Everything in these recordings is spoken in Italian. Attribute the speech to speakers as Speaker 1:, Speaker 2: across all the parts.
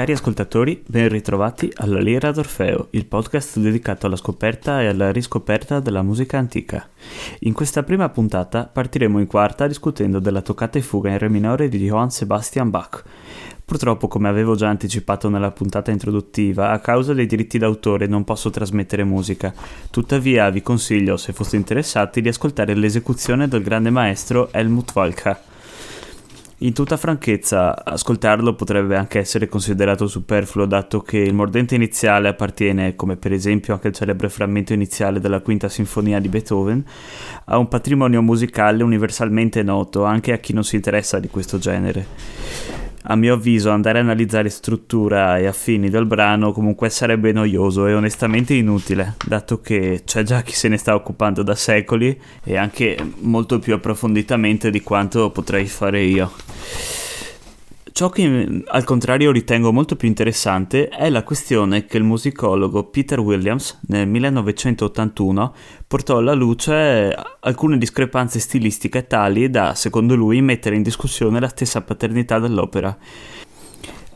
Speaker 1: Cari ascoltatori, ben ritrovati alla Lira d'Orfeo, il podcast dedicato alla scoperta e alla riscoperta della musica antica. In questa prima puntata partiremo in quarta discutendo della toccata e fuga in re minore di Johann Sebastian Bach. Purtroppo, come avevo già anticipato nella puntata introduttiva, a causa dei diritti d'autore non posso trasmettere musica. Tuttavia vi consiglio, se foste interessati, di ascoltare l'esecuzione del grande maestro Helmut Volka. In tutta franchezza, ascoltarlo potrebbe anche essere considerato superfluo, dato che il mordente iniziale appartiene, come per esempio anche il celebre frammento iniziale della quinta sinfonia di Beethoven, a un patrimonio musicale universalmente noto anche a chi non si interessa di questo genere a mio avviso andare a analizzare struttura e affini del brano comunque sarebbe noioso e onestamente inutile, dato che c'è già chi se ne sta occupando da secoli e anche molto più approfonditamente di quanto potrei fare io. Ciò che al contrario ritengo molto più interessante è la questione che il musicologo Peter Williams nel 1981 portò alla luce alcune discrepanze stilistiche tali da, secondo lui, mettere in discussione la stessa paternità dell'opera.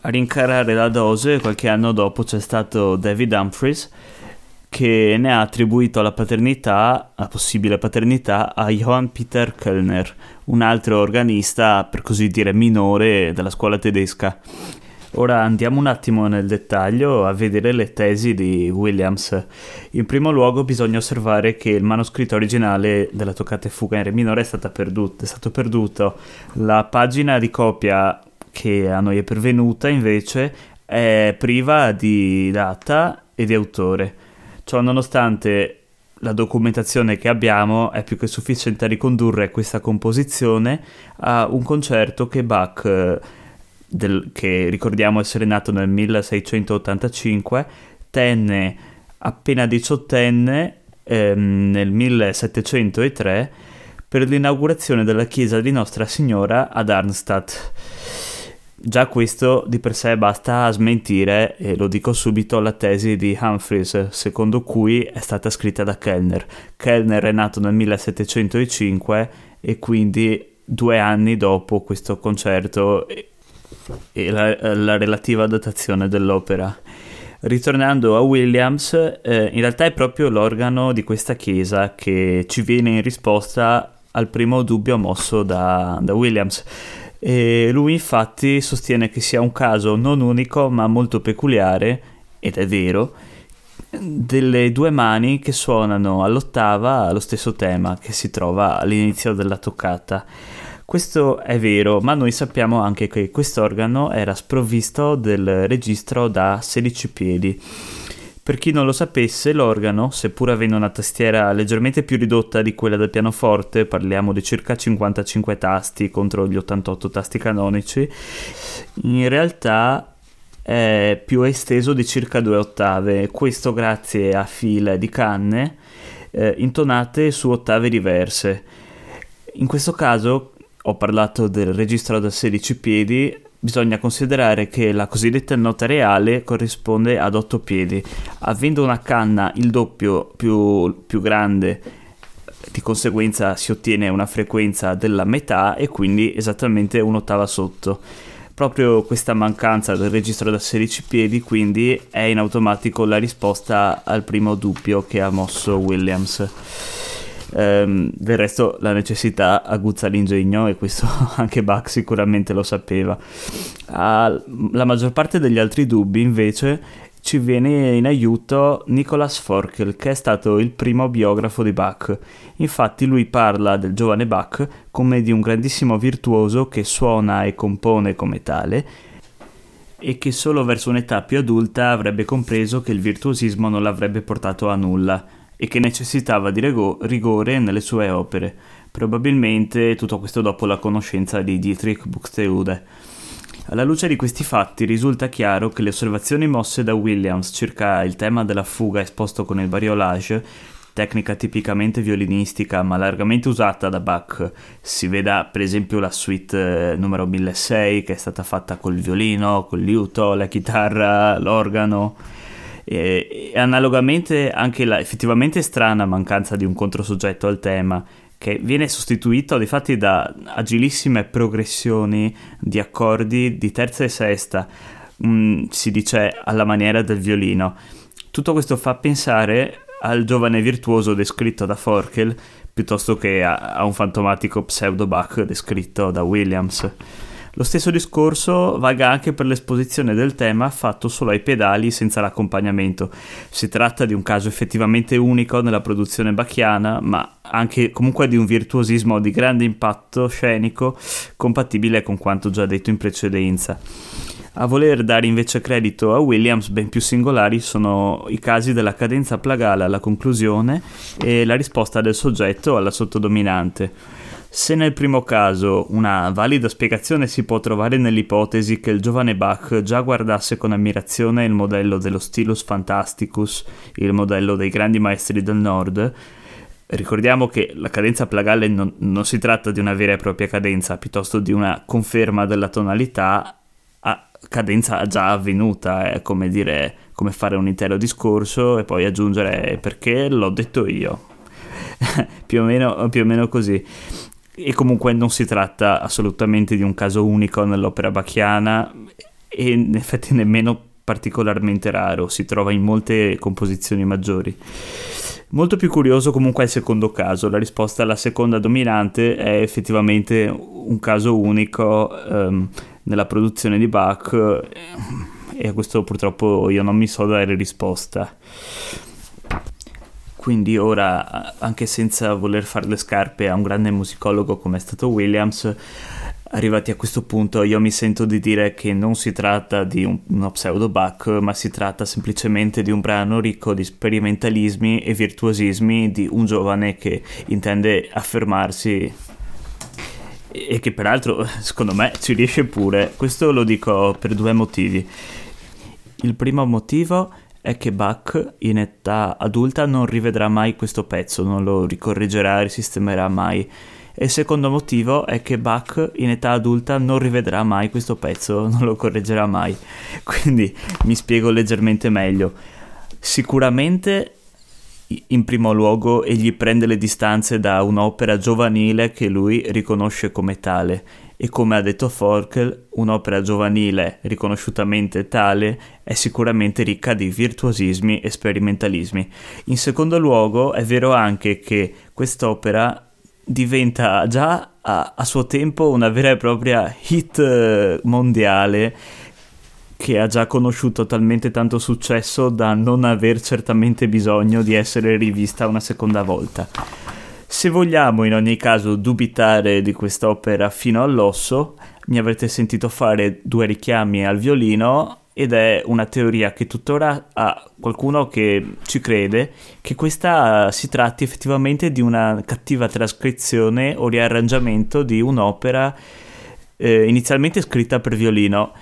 Speaker 1: A rincarare la dose, qualche anno dopo c'è stato David Humphries che ne ha attribuito la paternità, la possibile paternità, a Johann Peter Kellner, un altro organista, per così dire, minore della scuola tedesca. Ora andiamo un attimo nel dettaglio a vedere le tesi di Williams. In primo luogo bisogna osservare che il manoscritto originale della toccata e fuga in re minore è, perduto, è stato perduto. La pagina di copia che a noi è pervenuta invece è priva di data e di autore. Ciò nonostante la documentazione che abbiamo è più che sufficiente a ricondurre questa composizione a un concerto che Bach, eh, del, che ricordiamo essere nato nel 1685, tenne appena diciottenne ehm, nel 1703 per l'inaugurazione della chiesa di Nostra Signora ad Arnstadt. Già questo di per sé basta a smentire, e lo dico subito, la tesi di Humphreys, secondo cui è stata scritta da Kellner. Kellner è nato nel 1705 e quindi due anni dopo questo concerto e la, la relativa datazione dell'opera. Ritornando a Williams, eh, in realtà è proprio l'organo di questa chiesa che ci viene in risposta al primo dubbio mosso da, da Williams e lui infatti sostiene che sia un caso non unico ma molto peculiare, ed è vero, delle due mani che suonano all'ottava lo stesso tema che si trova all'inizio della toccata. Questo è vero, ma noi sappiamo anche che quest'organo era sprovvisto del registro da 16 piedi per chi non lo sapesse, l'organo, seppur avendo una tastiera leggermente più ridotta di quella del pianoforte, parliamo di circa 55 tasti contro gli 88 tasti canonici, in realtà è più esteso di circa due ottave, questo grazie a file di canne eh, intonate su ottave diverse. In questo caso ho parlato del registro da 16 piedi, bisogna considerare che la cosiddetta nota reale corrisponde ad 8 piedi. Avendo una canna il doppio più, più grande, di conseguenza si ottiene una frequenza della metà e quindi esattamente un'ottava sotto. Proprio questa mancanza del registro da 16 piedi quindi è in automatico la risposta al primo dubbio che ha mosso Williams. Um, del resto la necessità aguzza l'ingegno e questo anche Bach sicuramente lo sapeva. Uh, la maggior parte degli altri dubbi invece ci viene in aiuto Nicolas Forkel che è stato il primo biografo di Bach. Infatti lui parla del giovane Bach come di un grandissimo virtuoso che suona e compone come tale e che solo verso un'età più adulta avrebbe compreso che il virtuosismo non l'avrebbe portato a nulla e che necessitava di rigore nelle sue opere, probabilmente tutto questo dopo la conoscenza di Dietrich Buxtehude. Alla luce di questi fatti risulta chiaro che le osservazioni mosse da Williams circa il tema della fuga esposto con il variolage, tecnica tipicamente violinistica ma largamente usata da Bach, si veda per esempio la suite eh, numero 1006 che è stata fatta col violino, col liuto, la chitarra, l'organo, e, e analogamente anche la effettivamente strana mancanza di un controsoggetto al tema che viene sostituito difatti da agilissime progressioni di accordi di terza e sesta um, si dice alla maniera del violino. Tutto questo fa pensare al giovane virtuoso descritto da Forkel piuttosto che a, a un fantomatico pseudo Bach descritto da Williams. Lo stesso discorso vaga anche per l'esposizione del tema fatto solo ai pedali senza l'accompagnamento. Si tratta di un caso effettivamente unico nella produzione bacchiana, ma anche comunque di un virtuosismo di grande impatto scenico compatibile con quanto già detto in precedenza. A voler dare invece credito a Williams, ben più singolari sono i casi della cadenza plagale alla conclusione e la risposta del soggetto alla sottodominante. Se nel primo caso una valida spiegazione si può trovare nell'ipotesi che il giovane Bach già guardasse con ammirazione il modello dello Stilus Fantasticus, il modello dei grandi maestri del Nord, Ricordiamo che la cadenza plagale non, non, si tratta di una vera e propria cadenza, piuttosto di una conferma della tonalità cadenza già avvenuta, è come dire, come fare un intero discorso e poi aggiungere perché l'ho detto io. più, o meno, più o meno così. E comunque non si tratta assolutamente di un caso unico nell'opera bacchiana e in effetti nemmeno particolarmente raro, si trova in molte composizioni maggiori. Molto più curioso comunque è il secondo caso, la risposta alla seconda dominante è effettivamente un caso unico. Um, nella produzione di Bach e a questo purtroppo io non mi so dare risposta. Quindi ora, anche senza voler fare le scarpe a un grande musicologo come è stato Williams, arrivati a questo punto io mi sento di dire che non si tratta di un, uno pseudo Bach, ma si tratta semplicemente di un brano ricco di sperimentalismi e virtuosismi di un giovane che intende affermarsi e che peraltro secondo me ci riesce pure. Questo lo dico per due motivi. Il primo motivo è che Bach in età adulta non rivedrà mai questo pezzo, non lo ricorreggerà, risistemerà mai. E il secondo motivo è che Bach in età adulta non rivedrà mai questo pezzo, non lo correggerà mai. Quindi mi spiego leggermente meglio. Sicuramente in primo luogo egli prende le distanze da un'opera giovanile che lui riconosce come tale e come ha detto Forkel, un'opera giovanile riconosciutamente tale è sicuramente ricca di virtuosismi e sperimentalismi. In secondo luogo è vero anche che quest'opera diventa già a, a suo tempo una vera e propria hit eh, mondiale che ha già conosciuto talmente tanto successo da non aver certamente bisogno di essere rivista una seconda volta. Se vogliamo in ogni caso dubitare di quest'opera fino all'osso, mi avrete sentito fare due richiami al violino ed è una teoria che tuttora ha qualcuno che ci crede che questa si tratti effettivamente di una cattiva trascrizione o riarrangiamento di un'opera eh, inizialmente scritta per violino.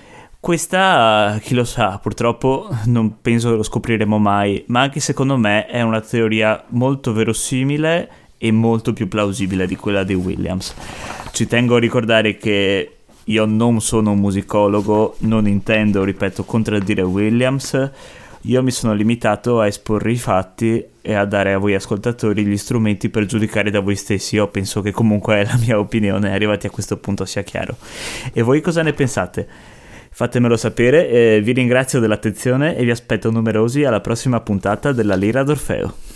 Speaker 1: Questa, chi lo sa, purtroppo non penso lo scopriremo mai, ma anche secondo me è una teoria molto verosimile e molto più plausibile di quella di Williams. Ci tengo a ricordare che io non sono un musicologo, non intendo, ripeto, contraddire Williams, io mi sono limitato a esporre i fatti e a dare a voi ascoltatori gli strumenti per giudicare da voi stessi. Io penso che comunque la mia opinione, arrivati a questo punto, sia chiaro. E voi cosa ne pensate? Fatemelo sapere, eh, vi ringrazio dell'attenzione e vi aspetto numerosi alla prossima puntata della Lira d'Orfeo.